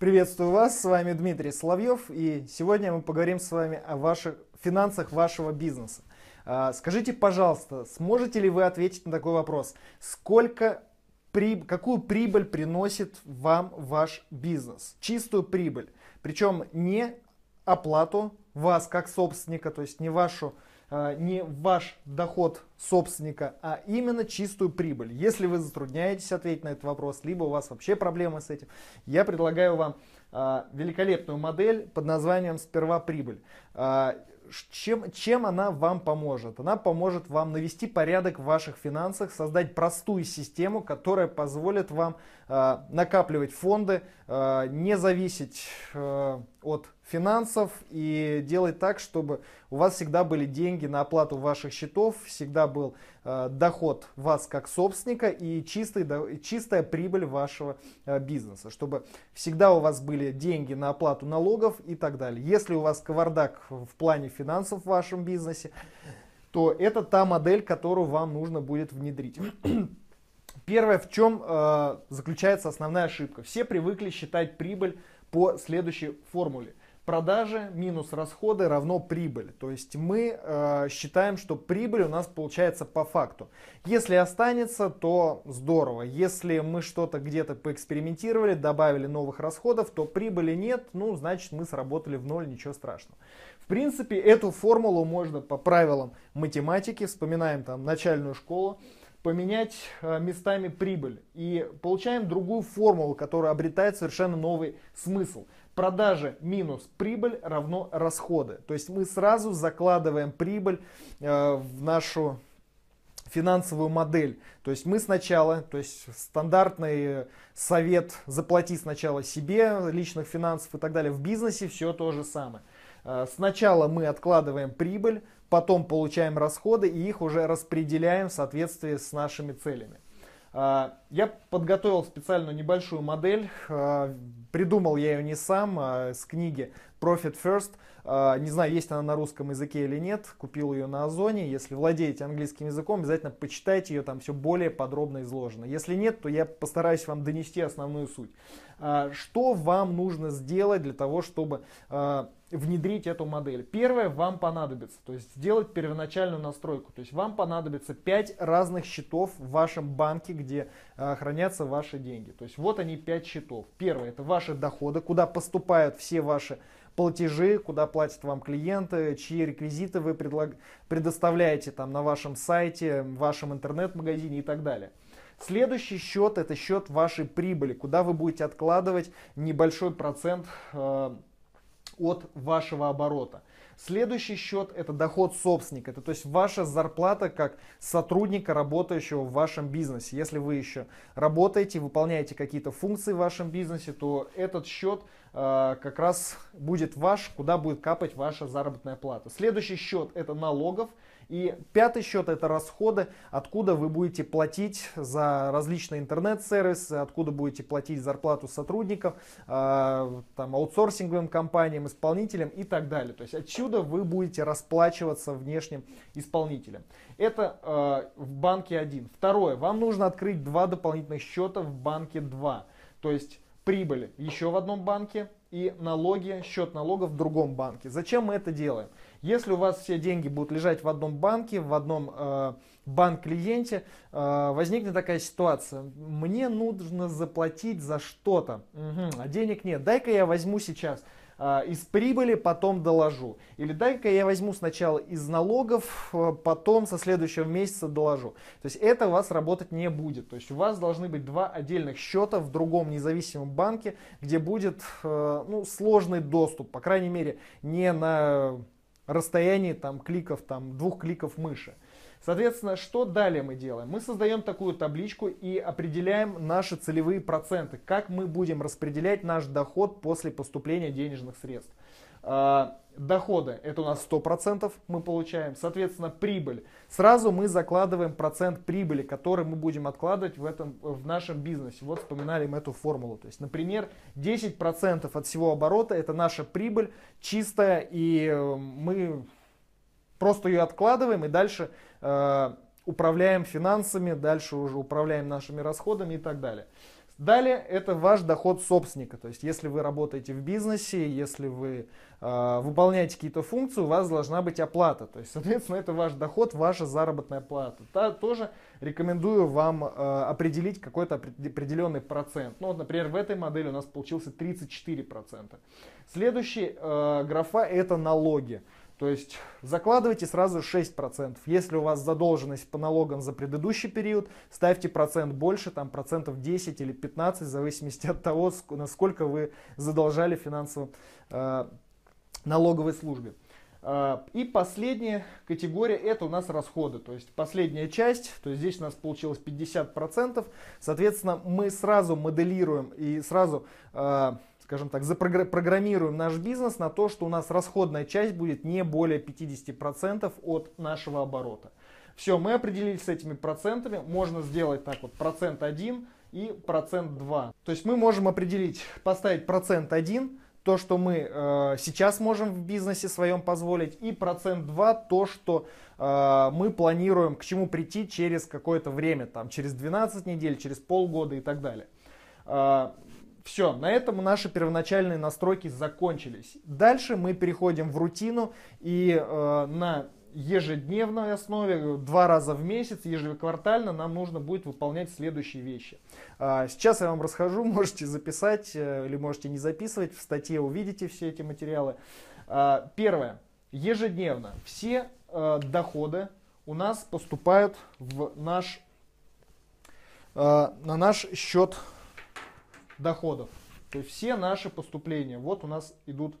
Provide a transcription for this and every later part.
Приветствую вас, с вами Дмитрий Соловьев, и сегодня мы поговорим с вами о ваших финансах вашего бизнеса. А, скажите, пожалуйста, сможете ли вы ответить на такой вопрос? Сколько при, какую прибыль приносит вам ваш бизнес? Чистую прибыль. Причем не оплату вас как собственника, то есть не вашу не ваш доход собственника, а именно чистую прибыль. Если вы затрудняетесь ответить на этот вопрос, либо у вас вообще проблемы с этим, я предлагаю вам а, великолепную модель под названием «Сперва прибыль». А, чем, чем она вам поможет? Она поможет вам навести порядок в ваших финансах, создать простую систему, которая позволит вам э, накапливать фонды, э, не зависеть э, от финансов и делать так, чтобы у вас всегда были деньги на оплату ваших счетов, всегда был э, доход вас как собственника и чистый, до, чистая прибыль вашего э, бизнеса, чтобы всегда у вас были деньги на оплату налогов и так далее. Если у вас кавардак в плане финансов в вашем бизнесе, то это та модель, которую вам нужно будет внедрить. Первое, в чем э, заключается основная ошибка. Все привыкли считать прибыль по следующей формуле. Продажи минус расходы равно прибыль. То есть мы э, считаем, что прибыль у нас получается по факту. Если останется, то здорово. Если мы что-то где-то поэкспериментировали, добавили новых расходов, то прибыли нет, ну значит мы сработали в ноль, ничего страшного. В принципе, эту формулу можно по правилам математики, вспоминаем там начальную школу, поменять э, местами прибыль и получаем другую формулу, которая обретает совершенно новый смысл – продажи минус прибыль равно расходы. То есть мы сразу закладываем прибыль э, в нашу финансовую модель. То есть мы сначала, то есть стандартный совет заплати сначала себе личных финансов и так далее. В бизнесе все то же самое. Э, сначала мы откладываем прибыль, потом получаем расходы и их уже распределяем в соответствии с нашими целями. А, я подготовил специальную небольшую модель, а, придумал я ее не сам, а с книги Profit First. Не знаю, есть она на русском языке или нет, купил ее на Озоне. Если владеете английским языком, обязательно почитайте ее, там все более подробно изложено. Если нет, то я постараюсь вам донести основную суть. Что вам нужно сделать для того, чтобы внедрить эту модель. Первое вам понадобится, то есть сделать первоначальную настройку. То есть вам понадобится 5 разных счетов в вашем банке, где хранятся ваши деньги. То есть вот они 5 счетов. Первое это ваши доходы, куда поступают все ваши платежи, куда платят вам клиенты, чьи реквизиты вы предлаг... предоставляете там на вашем сайте, в вашем интернет-магазине и так далее. Следующий счет это счет вашей прибыли, куда вы будете откладывать небольшой процент э, от вашего оборота. Следующий счет это доход собственника, это то есть ваша зарплата как сотрудника, работающего в вашем бизнесе. Если вы еще работаете, выполняете какие-то функции в вашем бизнесе, то этот счет э, как раз будет ваш, куда будет капать ваша заработная плата. Следующий счет это налогов, и пятый счет это расходы, откуда вы будете платить за различные интернет-сервисы, откуда будете платить зарплату сотрудников, э, там, аутсорсинговым компаниям, исполнителям и так далее. То есть отсюда вы будете расплачиваться внешним исполнителям. Это э, в банке 1. Второе, вам нужно открыть два дополнительных счета в банке 2. То есть прибыль еще в одном банке и налоги, счет налогов в другом банке. Зачем мы это делаем? Если у вас все деньги будут лежать в одном банке, в одном э, банк-клиенте, э, возникнет такая ситуация. Мне нужно заплатить за что-то, угу, а денег нет. Дай-ка я возьму сейчас из прибыли, потом доложу. Или дай-ка я возьму сначала из налогов, э, потом со следующего месяца доложу. То есть это у вас работать не будет. То есть у вас должны быть два отдельных счета в другом независимом банке, где будет э, ну, сложный доступ. По крайней мере, не на расстоянии там, кликов, там, двух кликов мыши. Соответственно, что далее мы делаем? Мы создаем такую табличку и определяем наши целевые проценты, как мы будем распределять наш доход после поступления денежных средств. А, доходы это у нас 100% мы получаем, соответственно прибыль. Сразу мы закладываем процент прибыли, который мы будем откладывать в, этом, в нашем бизнесе. Вот вспоминали мы эту формулу. То есть, например, 10% от всего оборота это наша прибыль чистая, и э, мы просто ее откладываем и дальше э, управляем финансами, дальше уже управляем нашими расходами и так далее. Далее это ваш доход собственника. То есть если вы работаете в бизнесе, если вы э, выполняете какие-то функции, у вас должна быть оплата. То есть, соответственно, это ваш доход, ваша заработная плата. Та, тоже рекомендую вам э, определить какой-то определенный процент. Ну вот, например, в этой модели у нас получился 34%. Следующий э, графа это налоги. То есть закладывайте сразу 6%. Если у вас задолженность по налогам за предыдущий период, ставьте процент больше, там процентов 10 или 15, в зависимости от того, насколько вы задолжали финансово э, налоговой службе. Э, и последняя категория это у нас расходы. То есть последняя часть, то есть здесь у нас получилось 50%. Соответственно, мы сразу моделируем и сразу э, скажем так, запрограммируем наш бизнес на то, что у нас расходная часть будет не более 50% от нашего оборота. Все, мы определились с этими процентами. Можно сделать так вот, процент 1 и процент 2. То есть мы можем определить, поставить процент 1, то, что мы э, сейчас можем в бизнесе своем позволить, и процент 2, то, что э, мы планируем к чему прийти через какое-то время, там, через 12 недель, через полгода и так далее. Э, все, на этом наши первоначальные настройки закончились. Дальше мы переходим в рутину и э, на ежедневной основе, два раза в месяц, ежеквартально нам нужно будет выполнять следующие вещи. А, сейчас я вам расскажу, можете записать э, или можете не записывать, в статье увидите все эти материалы. А, первое. Ежедневно все э, доходы у нас поступают в наш, э, на наш счет доходов. То есть все наши поступления, вот у нас идут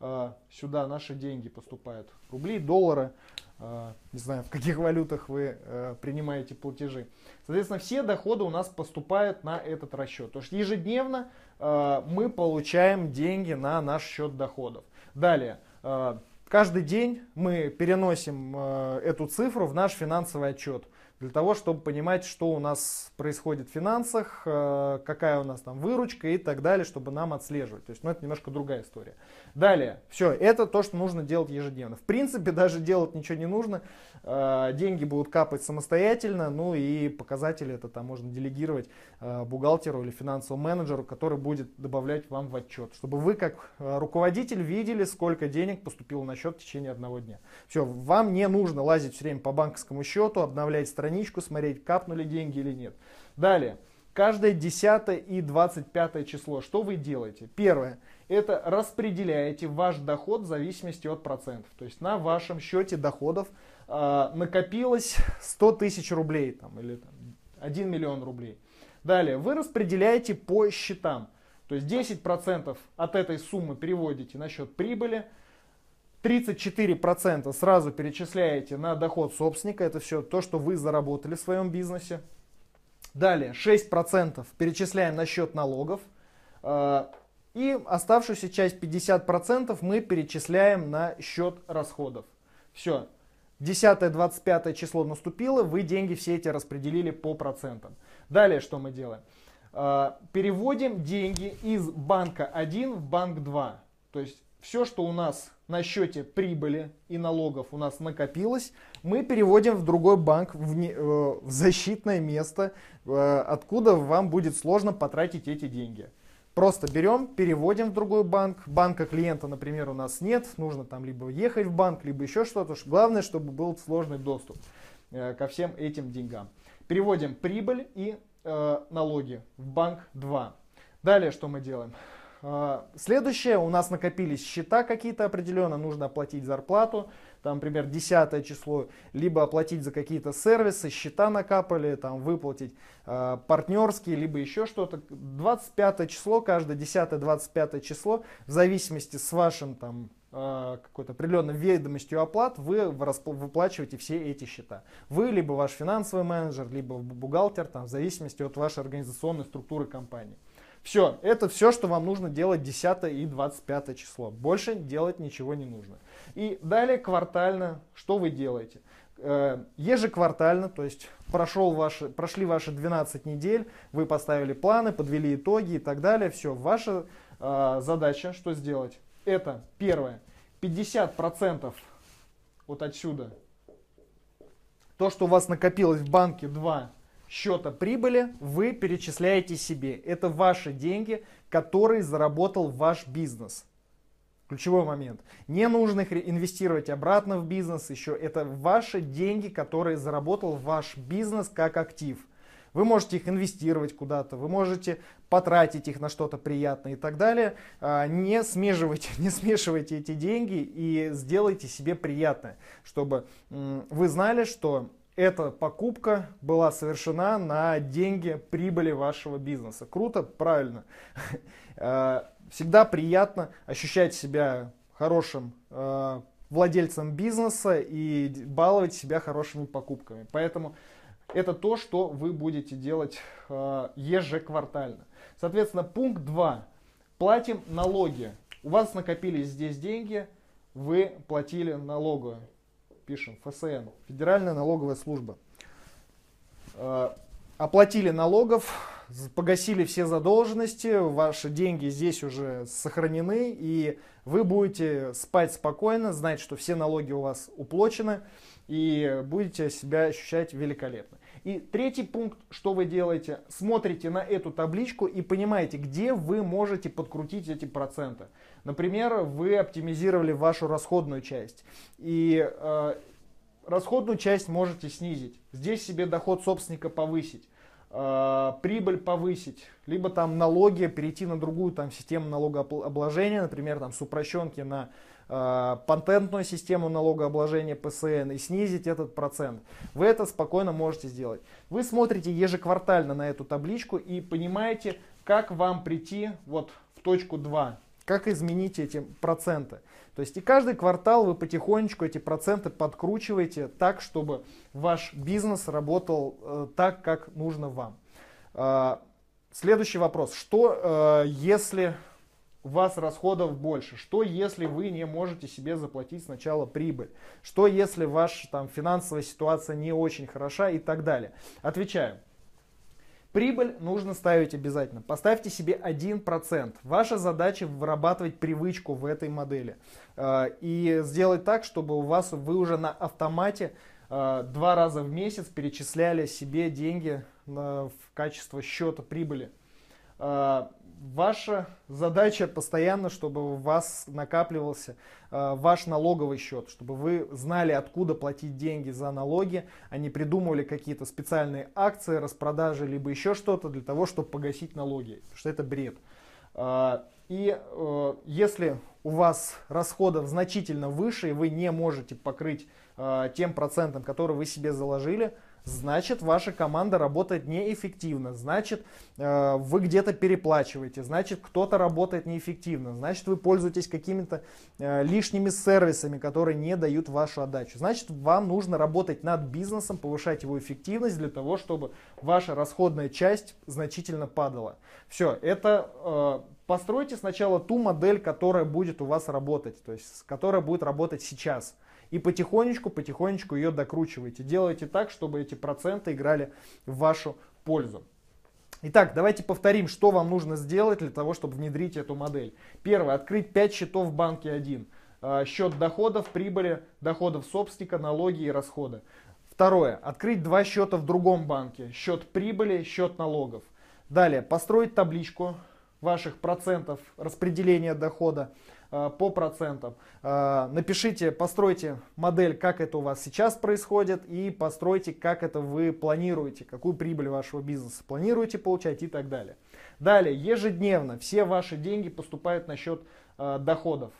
э, сюда, наши деньги поступают. Рубли, доллары, э, не знаю, в каких валютах вы э, принимаете платежи. Соответственно, все доходы у нас поступают на этот расчет. То есть ежедневно э, мы получаем деньги на наш счет доходов. Далее, э, каждый день мы переносим э, эту цифру в наш финансовый отчет для того, чтобы понимать, что у нас происходит в финансах, э, какая у нас там выручка и так далее, чтобы нам отслеживать. То есть, ну, это немножко другая история. Далее, все, это то, что нужно делать ежедневно. В принципе, даже делать ничего не нужно. Э, деньги будут капать самостоятельно, ну и показатели это там можно делегировать э, бухгалтеру или финансовому менеджеру, который будет добавлять вам в отчет, чтобы вы как руководитель видели, сколько денег поступило на счет в течение одного дня. Все, вам не нужно лазить все время по банковскому счету, обновлять страницу, страничку смотреть, капнули деньги или нет. Далее. Каждое 10 и 25 число. Что вы делаете? Первое. Это распределяете ваш доход в зависимости от процентов. То есть на вашем счете доходов э, накопилось 100 тысяч рублей там, или там, 1 миллион рублей. Далее. Вы распределяете по счетам. То есть 10% от этой суммы переводите на счет прибыли, 34% сразу перечисляете на доход собственника. Это все то, что вы заработали в своем бизнесе. Далее 6% перечисляем на счет налогов. Э, и оставшуюся часть 50% мы перечисляем на счет расходов. Все. 10-25 число наступило, вы деньги все эти распределили по процентам. Далее что мы делаем? Э, переводим деньги из банка 1 в банк 2. То есть все, что у нас на счете прибыли и налогов у нас накопилось, мы переводим в другой банк, в, не, э, в защитное место, э, откуда вам будет сложно потратить эти деньги. Просто берем, переводим в другой банк. Банка клиента, например, у нас нет. Нужно там либо ехать в банк, либо еще что-то. Главное, чтобы был сложный доступ э, ко всем этим деньгам. Переводим прибыль и э, налоги в банк 2. Далее что мы делаем? А, следующее, у нас накопились счета какие-то определенно, нужно оплатить зарплату, там, например, 10 число, либо оплатить за какие-то сервисы, счета накапали, там, выплатить э, партнерские, либо еще что-то. 25 число, каждое 10-25 число, в зависимости с вашим там а, какой-то определенной ведомостью оплат, вы выплачиваете все эти счета. Вы, либо ваш финансовый менеджер, либо бухгалтер, там, в зависимости от вашей организационной структуры компании. Все, это все, что вам нужно делать 10 и 25 число. Больше делать ничего не нужно. И далее квартально, что вы делаете? Э, ежеквартально, то есть прошел ваши, прошли ваши 12 недель, вы поставили планы, подвели итоги и так далее. Все, ваша э, задача, что сделать? Это первое, 50% вот отсюда, то, что у вас накопилось в банке 2, счета прибыли вы перечисляете себе. Это ваши деньги, которые заработал ваш бизнес. Ключевой момент. Не нужно их инвестировать обратно в бизнес еще. Это ваши деньги, которые заработал ваш бизнес как актив. Вы можете их инвестировать куда-то, вы можете потратить их на что-то приятное и так далее. А, не смешивайте, не смешивайте эти деньги и сделайте себе приятное, чтобы вы знали, что эта покупка была совершена на деньги прибыли вашего бизнеса. Круто, правильно. А, всегда приятно ощущать себя хорошим а, владельцем бизнеса и баловать себя хорошими покупками. Поэтому это то, что вы будете делать э, ежеквартально. Соответственно, пункт 2. Платим налоги. У вас накопились здесь деньги, вы платили налогу. Пишем ФСН, Федеральная налоговая служба. Э, оплатили налогов, погасили все задолженности, ваши деньги здесь уже сохранены, и вы будете спать спокойно, знать, что все налоги у вас уплочены, и будете себя ощущать великолепно. И третий пункт, что вы делаете, смотрите на эту табличку и понимаете, где вы можете подкрутить эти проценты. Например, вы оптимизировали вашу расходную часть. И э, расходную часть можете снизить. Здесь себе доход собственника повысить э, прибыль повысить, либо там налоги перейти на другую там систему налогообложения, например, там с упрощенки на Э, патентную систему налогообложения ПСН и снизить этот процент. Вы это спокойно можете сделать. Вы смотрите ежеквартально на эту табличку и понимаете, как вам прийти вот в точку 2, как изменить эти проценты. То есть и каждый квартал вы потихонечку эти проценты подкручиваете так, чтобы ваш бизнес работал э, так, как нужно вам. Э, следующий вопрос. Что э, если у вас расходов больше? Что если вы не можете себе заплатить сначала прибыль? Что если ваша там, финансовая ситуация не очень хороша и так далее? Отвечаю. Прибыль нужно ставить обязательно. Поставьте себе 1%. Ваша задача вырабатывать привычку в этой модели. Э, и сделать так, чтобы у вас вы уже на автомате э, два раза в месяц перечисляли себе деньги в качество счета прибыли э, ваша задача постоянно, чтобы у вас накапливался э, ваш налоговый счет, чтобы вы знали, откуда платить деньги за налоги, а не придумывали какие-то специальные акции, распродажи, либо еще что-то для того, чтобы погасить налоги, что это бред. Э, и э, если у вас расходов значительно выше, и вы не можете покрыть э, тем процентом, который вы себе заложили, значит ваша команда работает неэффективно, значит э, вы где-то переплачиваете, значит кто-то работает неэффективно, значит вы пользуетесь какими-то э, лишними сервисами, которые не дают вашу отдачу. Значит вам нужно работать над бизнесом, повышать его эффективность для того, чтобы ваша расходная часть значительно падала. Все, это э, постройте сначала ту модель, которая будет у вас работать, то есть которая будет работать сейчас и потихонечку, потихонечку ее докручивайте. Делайте так, чтобы эти проценты играли в вашу пользу. Итак, давайте повторим, что вам нужно сделать для того, чтобы внедрить эту модель. Первое, открыть 5 счетов в банке 1. А, счет доходов, прибыли, доходов собственника, налоги и расходы. Второе, открыть два счета в другом банке. Счет прибыли, счет налогов. Далее, построить табличку ваших процентов распределения дохода Э, по процентам. Э, напишите, постройте модель, как это у вас сейчас происходит, и постройте, как это вы планируете, какую прибыль вашего бизнеса планируете получать и так далее. Далее, ежедневно все ваши деньги поступают на счет э, доходов.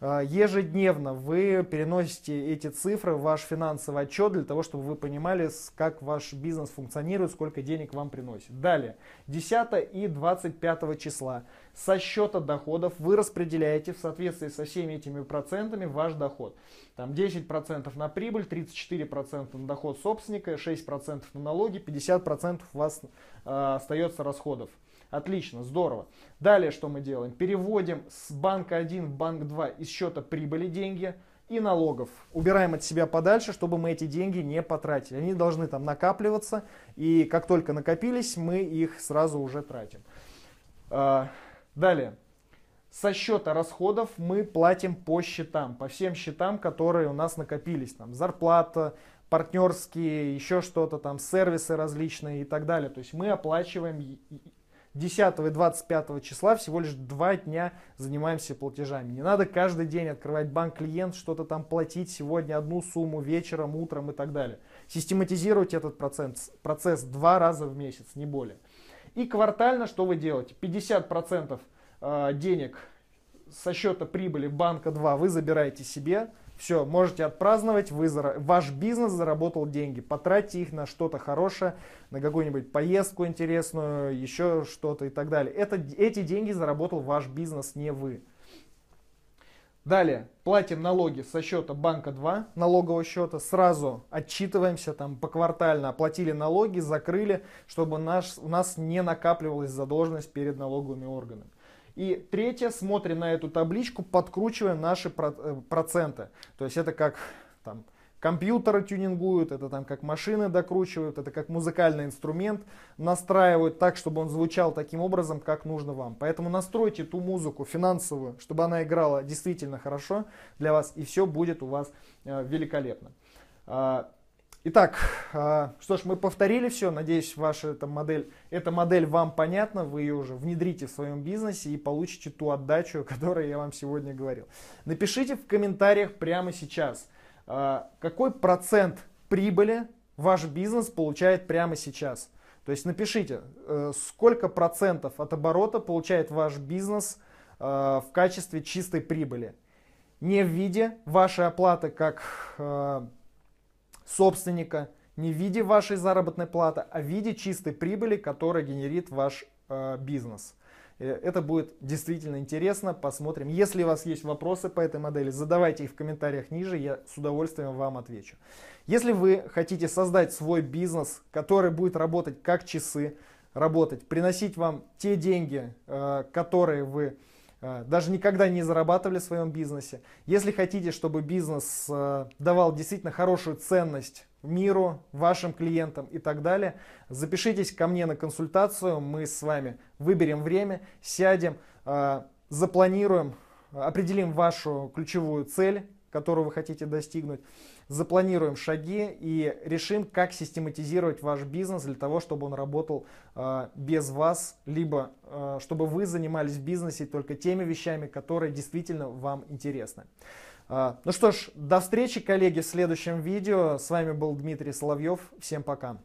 А, ежедневно вы переносите эти цифры в ваш финансовый отчет для того, чтобы вы понимали, как ваш бизнес функционирует, сколько денег вам приносит. Далее, 10 и 25 числа со счета доходов вы распределяете в соответствии со всеми этими процентами ваш доход. Там 10% на прибыль, 34% на доход собственника, 6% на налоги, 50% у вас э, остается расходов. Отлично, здорово. Далее что мы делаем? Переводим с банка 1 в банк 2 из счета прибыли деньги и налогов. Убираем от себя подальше, чтобы мы эти деньги не потратили. Они должны там накапливаться, и как только накопились, мы их сразу уже тратим. А, далее. Со счета расходов мы платим по счетам, по всем счетам, которые у нас накопились. Там зарплата, партнерские, еще что-то там, сервисы различные и так далее. То есть мы оплачиваем 10 и 25 числа всего лишь два дня занимаемся платежами. Не надо каждый день открывать банк клиент, что-то там платить сегодня одну сумму вечером, утром и так далее. Систематизируйте этот процесс, процесс два раза в месяц, не более. И квартально что вы делаете? 50% э, денег со счета прибыли банка 2 вы забираете себе, все, можете отпраздновать, вы, ваш бизнес заработал деньги, потратьте их на что-то хорошее, на какую-нибудь поездку интересную, еще что-то и так далее. Это, эти деньги заработал ваш бизнес, не вы. Далее, платим налоги со счета банка 2, налогового счета, сразу отчитываемся там поквартально, оплатили налоги, закрыли, чтобы наш, у нас не накапливалась задолженность перед налоговыми органами. И третье, смотрим на эту табличку, подкручиваем наши э, проценты. То есть это как там, компьютеры тюнингуют, это там как машины докручивают, это как музыкальный инструмент настраивают так, чтобы он звучал таким образом, как нужно вам. Поэтому настройте ту музыку финансовую, чтобы она играла действительно хорошо для вас, и все будет у вас э, великолепно. А, Итак, а, что ж, мы повторили все. Надеюсь, ваша эта модель, эта модель вам понятна. Вы ее уже внедрите в своем бизнесе и получите ту отдачу, о которой я вам сегодня говорил. Напишите в комментариях прямо сейчас, а, какой процент прибыли ваш бизнес получает прямо сейчас. То есть напишите, э, сколько процентов от оборота получает ваш бизнес э, в качестве чистой прибыли. Не в виде вашей оплаты как собственника не в виде вашей заработной платы, а в виде чистой прибыли, которая генерит ваш э, бизнес. Э, это будет действительно интересно, посмотрим. Если у вас есть вопросы по этой модели, задавайте их в комментариях ниже, я с удовольствием вам отвечу. Если вы хотите создать свой бизнес, который будет работать как часы, работать, приносить вам те деньги, э, которые вы даже никогда не зарабатывали в своем бизнесе. Если хотите, чтобы бизнес а, давал действительно хорошую ценность миру, вашим клиентам и так далее, запишитесь ко мне на консультацию, мы с вами выберем время, сядем, а, запланируем, определим вашу ключевую цель, которую вы хотите достигнуть, запланируем шаги и решим, как систематизировать ваш бизнес для того, чтобы он работал э, без вас, либо э, чтобы вы занимались в бизнесе только теми вещами, которые действительно вам интересны. Э, ну что ж, до встречи, коллеги, в следующем видео. С вами был Дмитрий Соловьев. Всем пока.